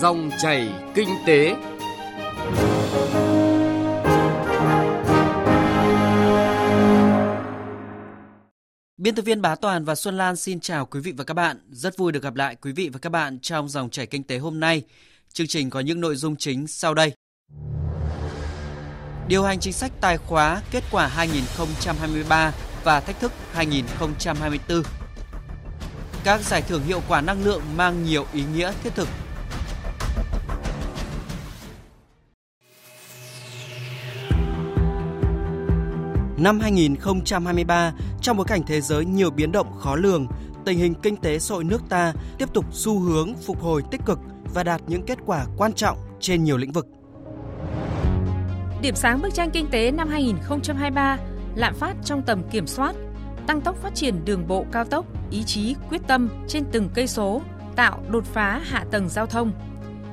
Dòng chảy kinh tế. Biên tập viên Bá Toàn và Xuân Lan xin chào quý vị và các bạn. Rất vui được gặp lại quý vị và các bạn trong dòng chảy kinh tế hôm nay. Chương trình có những nội dung chính sau đây. Điều hành chính sách tài khóa kết quả 2023 và thách thức 2024. Các giải thưởng hiệu quả năng lượng mang nhiều ý nghĩa thiết thực Năm 2023, trong bối cảnh thế giới nhiều biến động khó lường, tình hình kinh tế xã hội nước ta tiếp tục xu hướng phục hồi tích cực và đạt những kết quả quan trọng trên nhiều lĩnh vực. Điểm sáng bức tranh kinh tế năm 2023, lạm phát trong tầm kiểm soát, tăng tốc phát triển đường bộ cao tốc, ý chí quyết tâm trên từng cây số, tạo đột phá hạ tầng giao thông.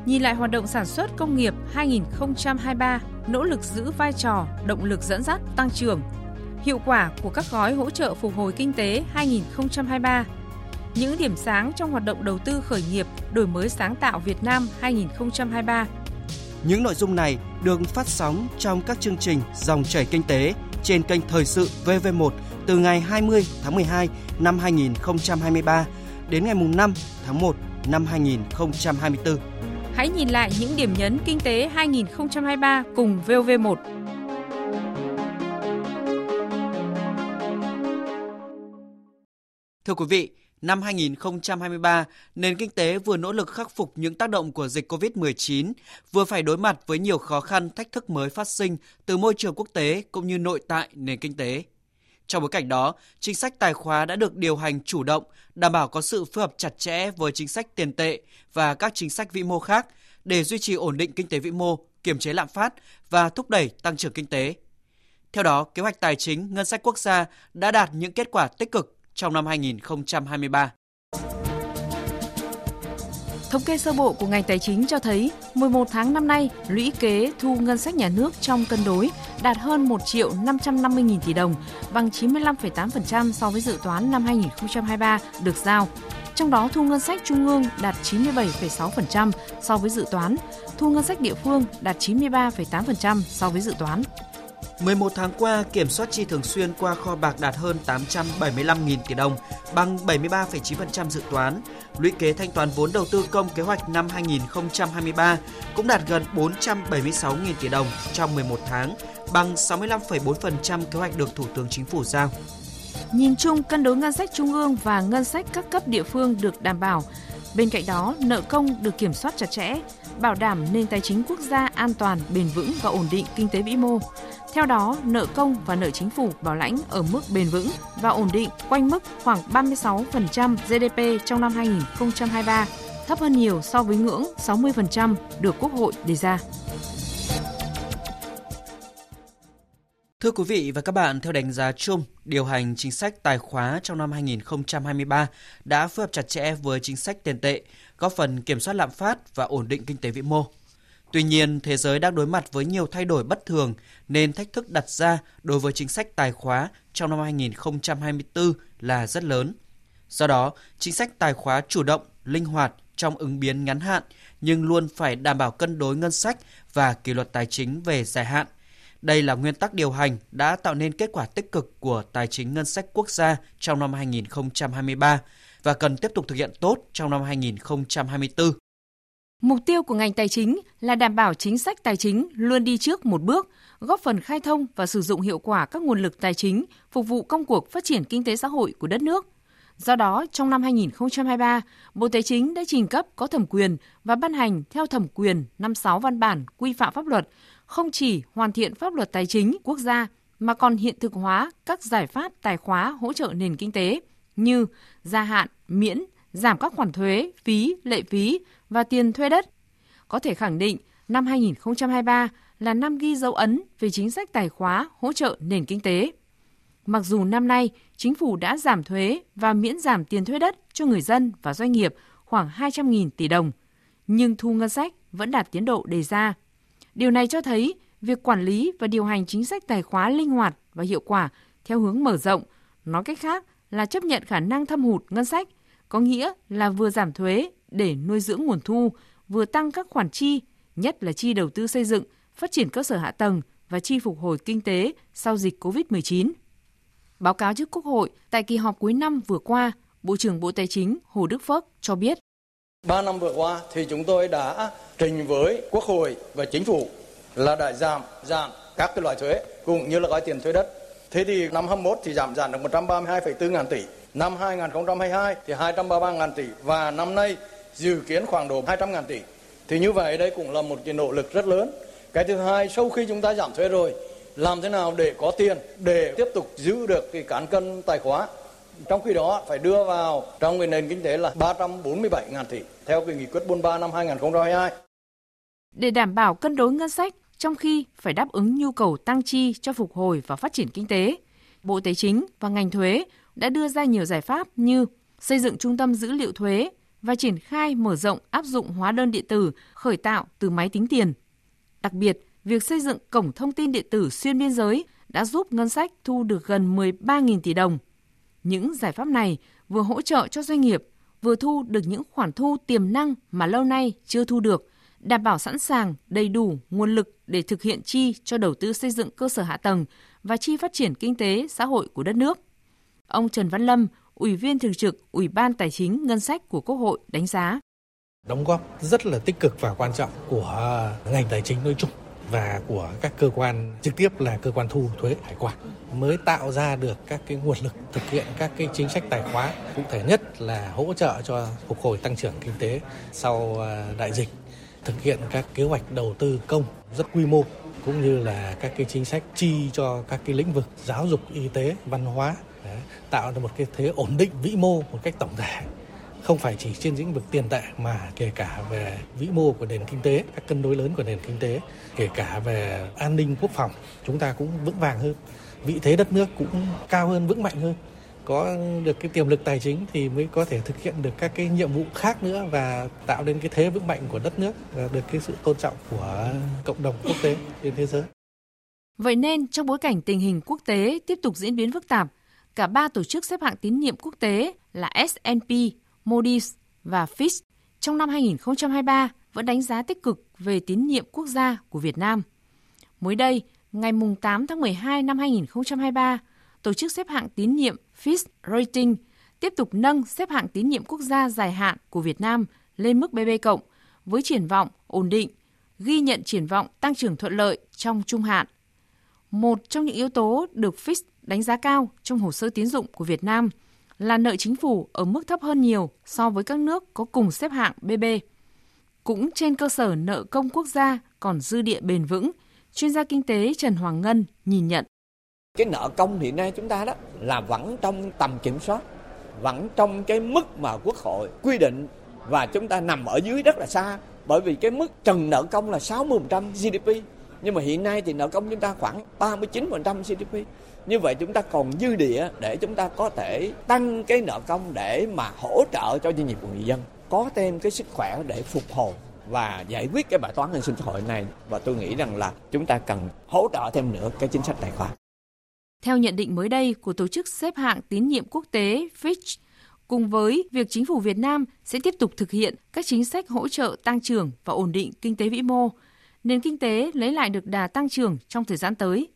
Nhìn lại hoạt động sản xuất công nghiệp 2023, nỗ lực giữ vai trò động lực dẫn dắt tăng trưởng, hiệu quả của các gói hỗ trợ phục hồi kinh tế 2023, những điểm sáng trong hoạt động đầu tư khởi nghiệp, đổi mới sáng tạo Việt Nam 2023. Những nội dung này được phát sóng trong các chương trình Dòng chảy kinh tế trên kênh Thời sự VV1 từ ngày 20 tháng 12 năm 2023 đến ngày 5 tháng 1 năm 2024. Hãy nhìn lại những điểm nhấn kinh tế 2023 cùng VOV1. Thưa quý vị, năm 2023, nền kinh tế vừa nỗ lực khắc phục những tác động của dịch COVID-19, vừa phải đối mặt với nhiều khó khăn, thách thức mới phát sinh từ môi trường quốc tế cũng như nội tại nền kinh tế. Trong bối cảnh đó, chính sách tài khóa đã được điều hành chủ động, đảm bảo có sự phối hợp chặt chẽ với chính sách tiền tệ và các chính sách vĩ mô khác để duy trì ổn định kinh tế vĩ mô, kiềm chế lạm phát và thúc đẩy tăng trưởng kinh tế. Theo đó, kế hoạch tài chính ngân sách quốc gia đã đạt những kết quả tích cực trong năm 2023. Thống kê sơ bộ của ngành tài chính cho thấy 11 tháng năm nay, lũy kế thu ngân sách nhà nước trong cân đối đạt hơn 1 triệu 550 nghìn tỷ đồng, bằng 95,8% so với dự toán năm 2023 được giao. Trong đó thu ngân sách trung ương đạt 97,6% so với dự toán, thu ngân sách địa phương đạt 93,8% so với dự toán. 11 tháng qua, kiểm soát chi thường xuyên qua kho bạc đạt hơn 875.000 tỷ đồng, bằng 73,9% dự toán. Lũy kế thanh toán vốn đầu tư công kế hoạch năm 2023 cũng đạt gần 476.000 tỷ đồng trong 11 tháng, bằng 65,4% kế hoạch được Thủ tướng Chính phủ giao. Nhìn chung, cân đối ngân sách trung ương và ngân sách các cấp địa phương được đảm bảo. Bên cạnh đó, nợ công được kiểm soát chặt chẽ, bảo đảm nền tài chính quốc gia an toàn, bền vững và ổn định kinh tế vĩ mô. Theo đó, nợ công và nợ chính phủ bảo lãnh ở mức bền vững và ổn định quanh mức khoảng 36% GDP trong năm 2023, thấp hơn nhiều so với ngưỡng 60% được Quốc hội đề ra. Thưa quý vị và các bạn, theo đánh giá chung, điều hành chính sách tài khóa trong năm 2023 đã phối hợp chặt chẽ với chính sách tiền tệ, góp phần kiểm soát lạm phát và ổn định kinh tế vĩ mô. Tuy nhiên, thế giới đang đối mặt với nhiều thay đổi bất thường nên thách thức đặt ra đối với chính sách tài khóa trong năm 2024 là rất lớn. Do đó, chính sách tài khóa chủ động, linh hoạt trong ứng biến ngắn hạn nhưng luôn phải đảm bảo cân đối ngân sách và kỷ luật tài chính về dài hạn. Đây là nguyên tắc điều hành đã tạo nên kết quả tích cực của tài chính ngân sách quốc gia trong năm 2023 và cần tiếp tục thực hiện tốt trong năm 2024. Mục tiêu của ngành tài chính là đảm bảo chính sách tài chính luôn đi trước một bước, góp phần khai thông và sử dụng hiệu quả các nguồn lực tài chính phục vụ công cuộc phát triển kinh tế xã hội của đất nước. Do đó, trong năm 2023, Bộ Tài chính đã trình cấp có thẩm quyền và ban hành theo thẩm quyền 56 văn bản quy phạm pháp luật, không chỉ hoàn thiện pháp luật tài chính quốc gia mà còn hiện thực hóa các giải pháp tài khóa hỗ trợ nền kinh tế như gia hạn, miễn, giảm các khoản thuế, phí, lệ phí và tiền thuê đất. Có thể khẳng định năm 2023 là năm ghi dấu ấn về chính sách tài khóa hỗ trợ nền kinh tế. Mặc dù năm nay chính phủ đã giảm thuế và miễn giảm tiền thuê đất cho người dân và doanh nghiệp khoảng 200.000 tỷ đồng, nhưng thu ngân sách vẫn đạt tiến độ đề ra. Điều này cho thấy việc quản lý và điều hành chính sách tài khóa linh hoạt và hiệu quả theo hướng mở rộng, nói cách khác là chấp nhận khả năng thâm hụt ngân sách, có nghĩa là vừa giảm thuế để nuôi dưỡng nguồn thu, vừa tăng các khoản chi, nhất là chi đầu tư xây dựng, phát triển cơ sở hạ tầng và chi phục hồi kinh tế sau dịch COVID-19. Báo cáo trước Quốc hội tại kỳ họp cuối năm vừa qua, Bộ trưởng Bộ Tài chính Hồ Đức Phước cho biết. Ba năm vừa qua thì chúng tôi đã trình với Quốc hội và Chính phủ là đã giảm giảm các cái loại thuế cũng như là gói tiền thuế đất. Thế thì năm 21 thì giảm giảm được 132,4 ngàn tỷ, năm 2022 thì 233 ngàn tỷ và năm nay dự kiến khoảng độ 200 ngàn tỷ. Thì như vậy đây cũng là một cái nỗ lực rất lớn. Cái thứ hai sau khi chúng ta giảm thuế rồi làm thế nào để có tiền để tiếp tục giữ được cái cán cân tài khóa trong khi đó phải đưa vào trong cái nền kinh tế là 347 ngàn tỷ theo cái nghị quyết 43 năm 2022. Để đảm bảo cân đối ngân sách trong khi phải đáp ứng nhu cầu tăng chi cho phục hồi và phát triển kinh tế, Bộ Tài chính và ngành thuế đã đưa ra nhiều giải pháp như xây dựng trung tâm dữ liệu thuế và triển khai mở rộng áp dụng hóa đơn điện tử khởi tạo từ máy tính tiền. Đặc biệt, việc xây dựng cổng thông tin điện tử xuyên biên giới đã giúp ngân sách thu được gần 13.000 tỷ đồng. Những giải pháp này vừa hỗ trợ cho doanh nghiệp, vừa thu được những khoản thu tiềm năng mà lâu nay chưa thu được, đảm bảo sẵn sàng đầy đủ nguồn lực để thực hiện chi cho đầu tư xây dựng cơ sở hạ tầng và chi phát triển kinh tế xã hội của đất nước. Ông Trần Văn Lâm, Ủy viên Thường trực Ủy ban Tài chính Ngân sách của Quốc hội đánh giá. Đóng góp rất là tích cực và quan trọng của ờ, ngành tài chính nói chung và của các cơ quan trực tiếp là cơ quan thu thuế hải quan mới tạo ra được các cái nguồn lực thực hiện các cái chính sách tài khóa cụ thể nhất là hỗ trợ cho phục hồi tăng trưởng kinh tế sau ờ, đại dịch thực hiện các kế hoạch đầu tư công rất quy mô cũng như là các cái chính sách chi cho các cái lĩnh vực giáo dục y tế văn hóa tạo ra một cái thế ổn định vĩ mô một cách tổng thể không phải chỉ trên lĩnh vực tiền tệ mà kể cả về vĩ mô của nền kinh tế, các cân đối lớn của nền kinh tế, kể cả về an ninh quốc phòng, chúng ta cũng vững vàng hơn. Vị thế đất nước cũng cao hơn, vững mạnh hơn. Có được cái tiềm lực tài chính thì mới có thể thực hiện được các cái nhiệm vụ khác nữa và tạo nên cái thế vững mạnh của đất nước và được cái sự tôn trọng của cộng đồng quốc tế trên thế giới. Vậy nên trong bối cảnh tình hình quốc tế tiếp tục diễn biến phức tạp, cả ba tổ chức xếp hạng tín nhiệm quốc tế là S&P, Moody's và Fitch trong năm 2023 vẫn đánh giá tích cực về tín nhiệm quốc gia của Việt Nam. Mới đây, ngày 8 tháng 12 năm 2023, tổ chức xếp hạng tín nhiệm Fitch Rating tiếp tục nâng xếp hạng tín nhiệm quốc gia dài hạn của Việt Nam lên mức BB cộng với triển vọng ổn định, ghi nhận triển vọng tăng trưởng thuận lợi trong trung hạn. Một trong những yếu tố được Fitch đánh giá cao trong hồ sơ tín dụng của Việt Nam – là nợ chính phủ ở mức thấp hơn nhiều so với các nước có cùng xếp hạng BB. Cũng trên cơ sở nợ công quốc gia còn dư địa bền vững, chuyên gia kinh tế Trần Hoàng Ngân nhìn nhận. Cái nợ công hiện nay chúng ta đó là vẫn trong tầm kiểm soát, vẫn trong cái mức mà quốc hội quy định và chúng ta nằm ở dưới rất là xa bởi vì cái mức trần nợ công là 60% GDP nhưng mà hiện nay thì nợ công chúng ta khoảng 39% GDP như vậy chúng ta còn dư địa để chúng ta có thể tăng cái nợ công để mà hỗ trợ cho doanh nghiệp của người dân có thêm cái sức khỏe để phục hồi và giải quyết cái bài toán an sinh xã hội này và tôi nghĩ rằng là chúng ta cần hỗ trợ thêm nữa cái chính sách tài khoá. Theo nhận định mới đây của tổ chức xếp hạng tín nhiệm quốc tế Fitch, cùng với việc chính phủ Việt Nam sẽ tiếp tục thực hiện các chính sách hỗ trợ tăng trưởng và ổn định kinh tế vĩ mô, nền kinh tế lấy lại được đà tăng trưởng trong thời gian tới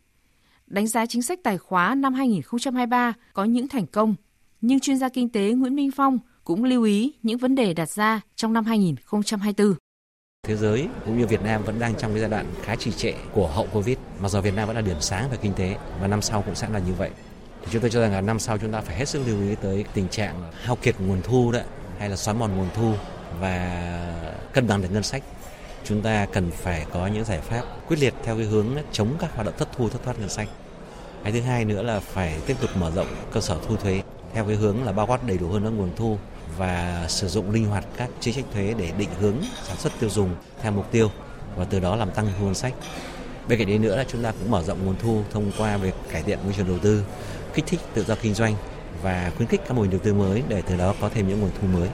đánh giá chính sách tài khóa năm 2023 có những thành công, nhưng chuyên gia kinh tế Nguyễn Minh Phong cũng lưu ý những vấn đề đặt ra trong năm 2024. Thế giới cũng như Việt Nam vẫn đang trong cái giai đoạn khá trì trệ của hậu Covid, mặc dù Việt Nam vẫn là điểm sáng về kinh tế và năm sau cũng sẽ là như vậy. Thì chúng tôi cho rằng là năm sau chúng ta phải hết sức lưu ý tới tình trạng hao kiệt nguồn thu đấy hay là xóa mòn nguồn thu và cân bằng được ngân sách chúng ta cần phải có những giải pháp quyết liệt theo cái hướng chống các hoạt động thất thu thất thoát ngân sách. Cái thứ hai nữa là phải tiếp tục mở rộng cơ sở thu thuế theo cái hướng là bao quát đầy đủ hơn các nguồn thu và sử dụng linh hoạt các chính sách thuế để định hướng sản xuất tiêu dùng theo mục tiêu và từ đó làm tăng thu ngân sách. Bên cạnh đấy nữa là chúng ta cũng mở rộng nguồn thu thông qua việc cải thiện môi trường đầu tư, kích thích tự do kinh doanh và khuyến khích các mô hình đầu tư mới để từ đó có thêm những nguồn thu mới.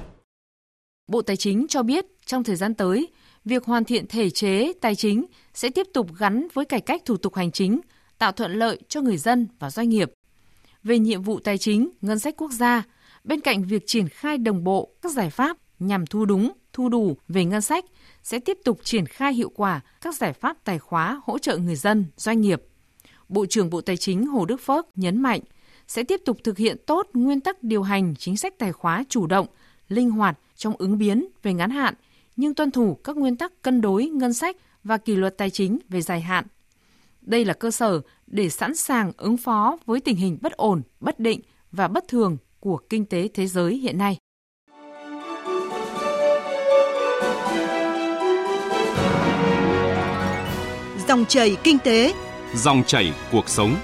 Bộ Tài chính cho biết trong thời gian tới, việc hoàn thiện thể chế tài chính sẽ tiếp tục gắn với cải cách thủ tục hành chính, tạo thuận lợi cho người dân và doanh nghiệp. Về nhiệm vụ tài chính, ngân sách quốc gia, bên cạnh việc triển khai đồng bộ các giải pháp nhằm thu đúng, thu đủ về ngân sách, sẽ tiếp tục triển khai hiệu quả các giải pháp tài khóa hỗ trợ người dân, doanh nghiệp. Bộ trưởng Bộ Tài chính Hồ Đức Phước nhấn mạnh sẽ tiếp tục thực hiện tốt nguyên tắc điều hành chính sách tài khóa chủ động, linh hoạt trong ứng biến về ngắn hạn, nhưng tuân thủ các nguyên tắc cân đối ngân sách và kỷ luật tài chính về dài hạn. Đây là cơ sở để sẵn sàng ứng phó với tình hình bất ổn, bất định và bất thường của kinh tế thế giới hiện nay. Dòng chảy kinh tế, dòng chảy cuộc sống.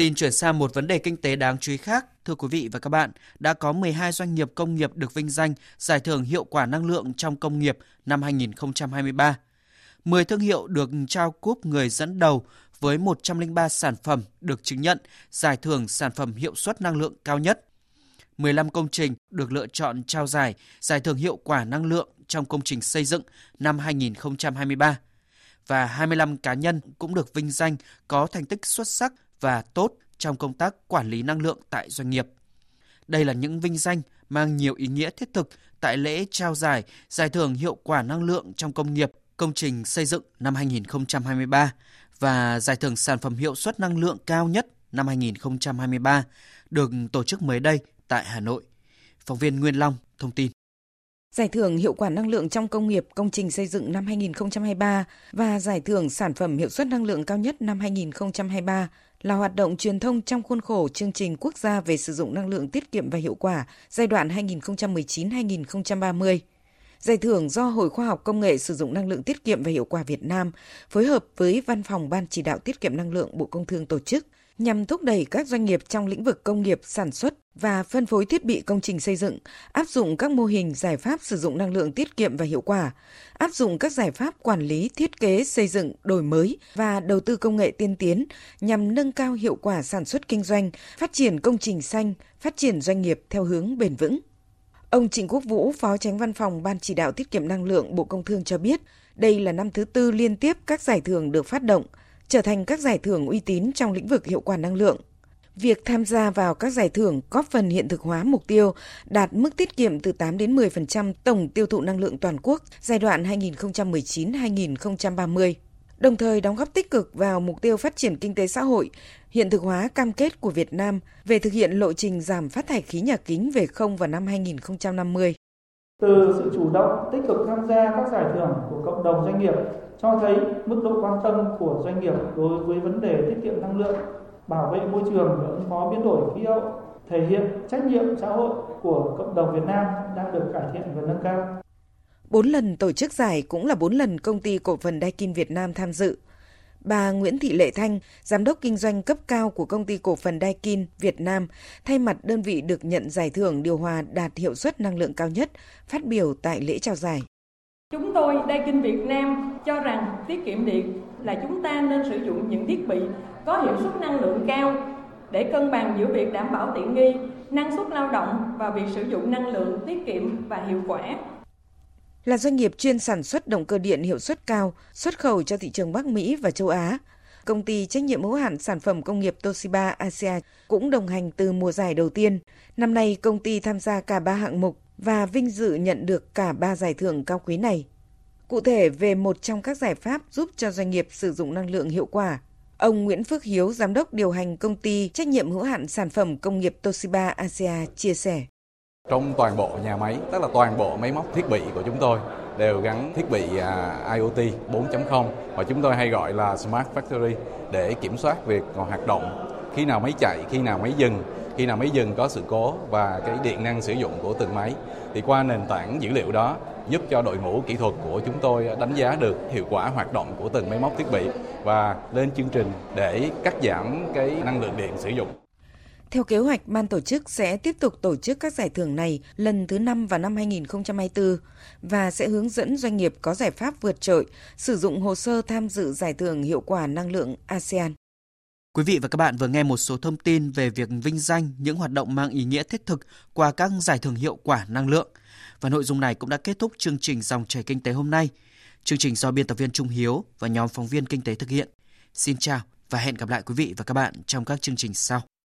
Xin chuyển sang một vấn đề kinh tế đáng chú ý khác. Thưa quý vị và các bạn, đã có 12 doanh nghiệp công nghiệp được vinh danh giải thưởng hiệu quả năng lượng trong công nghiệp năm 2023. 10 thương hiệu được trao cúp người dẫn đầu với 103 sản phẩm được chứng nhận giải thưởng sản phẩm hiệu suất năng lượng cao nhất. 15 công trình được lựa chọn trao giải giải thưởng hiệu quả năng lượng trong công trình xây dựng năm 2023 và 25 cá nhân cũng được vinh danh có thành tích xuất sắc và tốt trong công tác quản lý năng lượng tại doanh nghiệp. Đây là những vinh danh mang nhiều ý nghĩa thiết thực tại lễ trao giải giải thưởng hiệu quả năng lượng trong công nghiệp công trình xây dựng năm 2023 và giải thưởng sản phẩm hiệu suất năng lượng cao nhất năm 2023 được tổ chức mới đây tại Hà Nội. Phóng viên Nguyên Long thông tin. Giải thưởng hiệu quả năng lượng trong công nghiệp công trình xây dựng năm 2023 và giải thưởng sản phẩm hiệu suất năng lượng cao nhất năm 2023 là hoạt động truyền thông trong khuôn khổ chương trình quốc gia về sử dụng năng lượng tiết kiệm và hiệu quả giai đoạn 2019-2030. Giải thưởng do Hội Khoa học Công nghệ sử dụng năng lượng tiết kiệm và hiệu quả Việt Nam phối hợp với Văn phòng Ban chỉ đạo tiết kiệm năng lượng Bộ Công Thương tổ chức nhằm thúc đẩy các doanh nghiệp trong lĩnh vực công nghiệp sản xuất và phân phối thiết bị công trình xây dựng áp dụng các mô hình giải pháp sử dụng năng lượng tiết kiệm và hiệu quả, áp dụng các giải pháp quản lý thiết kế xây dựng đổi mới và đầu tư công nghệ tiên tiến nhằm nâng cao hiệu quả sản xuất kinh doanh, phát triển công trình xanh, phát triển doanh nghiệp theo hướng bền vững. Ông Trịnh Quốc Vũ, Phó Tránh Văn phòng Ban Chỉ đạo Tiết kiệm Năng lượng Bộ Công Thương cho biết, đây là năm thứ tư liên tiếp các giải thưởng được phát động, trở thành các giải thưởng uy tín trong lĩnh vực hiệu quả năng lượng. Việc tham gia vào các giải thưởng góp phần hiện thực hóa mục tiêu đạt mức tiết kiệm từ 8 đến 10% tổng tiêu thụ năng lượng toàn quốc giai đoạn 2019-2030 đồng thời đóng góp tích cực vào mục tiêu phát triển kinh tế xã hội, hiện thực hóa cam kết của Việt Nam về thực hiện lộ trình giảm phát thải khí nhà kính về không vào năm 2050. Từ sự chủ động, tích cực tham gia các giải thưởng của cộng đồng doanh nghiệp cho thấy mức độ quan tâm của doanh nghiệp đối với vấn đề tiết kiệm năng lượng, bảo vệ môi trường và ứng phó biến đổi khí hậu, thể hiện trách nhiệm xã hội của cộng đồng Việt Nam đang được cải thiện và nâng cao. Bốn lần tổ chức giải cũng là bốn lần công ty cổ phần Daikin Việt Nam tham dự. Bà Nguyễn Thị Lệ Thanh, giám đốc kinh doanh cấp cao của công ty cổ phần Daikin Việt Nam, thay mặt đơn vị được nhận giải thưởng điều hòa đạt hiệu suất năng lượng cao nhất, phát biểu tại lễ trao giải. Chúng tôi Daikin Việt Nam cho rằng tiết kiệm điện là chúng ta nên sử dụng những thiết bị có hiệu suất năng lượng cao để cân bằng giữa việc đảm bảo tiện nghi, năng suất lao động và việc sử dụng năng lượng tiết kiệm và hiệu quả là doanh nghiệp chuyên sản xuất động cơ điện hiệu suất cao, xuất khẩu cho thị trường Bắc Mỹ và châu Á. Công ty trách nhiệm hữu hạn sản phẩm công nghiệp Toshiba Asia cũng đồng hành từ mùa giải đầu tiên. Năm nay, công ty tham gia cả ba hạng mục và vinh dự nhận được cả ba giải thưởng cao quý này. Cụ thể về một trong các giải pháp giúp cho doanh nghiệp sử dụng năng lượng hiệu quả, ông Nguyễn Phước Hiếu, giám đốc điều hành công ty trách nhiệm hữu hạn sản phẩm công nghiệp Toshiba Asia chia sẻ. Trong toàn bộ nhà máy, tức là toàn bộ máy móc thiết bị của chúng tôi đều gắn thiết bị à, IoT 4.0 và chúng tôi hay gọi là Smart Factory để kiểm soát việc hoạt động khi nào máy chạy, khi nào máy dừng, khi nào máy dừng có sự cố và cái điện năng sử dụng của từng máy. Thì qua nền tảng dữ liệu đó giúp cho đội ngũ kỹ thuật của chúng tôi đánh giá được hiệu quả hoạt động của từng máy móc thiết bị và lên chương trình để cắt giảm cái năng lượng điện sử dụng. Theo kế hoạch, ban tổ chức sẽ tiếp tục tổ chức các giải thưởng này lần thứ 5 vào năm 2024 và sẽ hướng dẫn doanh nghiệp có giải pháp vượt trội sử dụng hồ sơ tham dự giải thưởng hiệu quả năng lượng ASEAN. Quý vị và các bạn vừa nghe một số thông tin về việc vinh danh những hoạt động mang ý nghĩa thiết thực qua các giải thưởng hiệu quả năng lượng. Và nội dung này cũng đã kết thúc chương trình Dòng chảy kinh tế hôm nay. Chương trình do biên tập viên Trung Hiếu và nhóm phóng viên kinh tế thực hiện. Xin chào và hẹn gặp lại quý vị và các bạn trong các chương trình sau.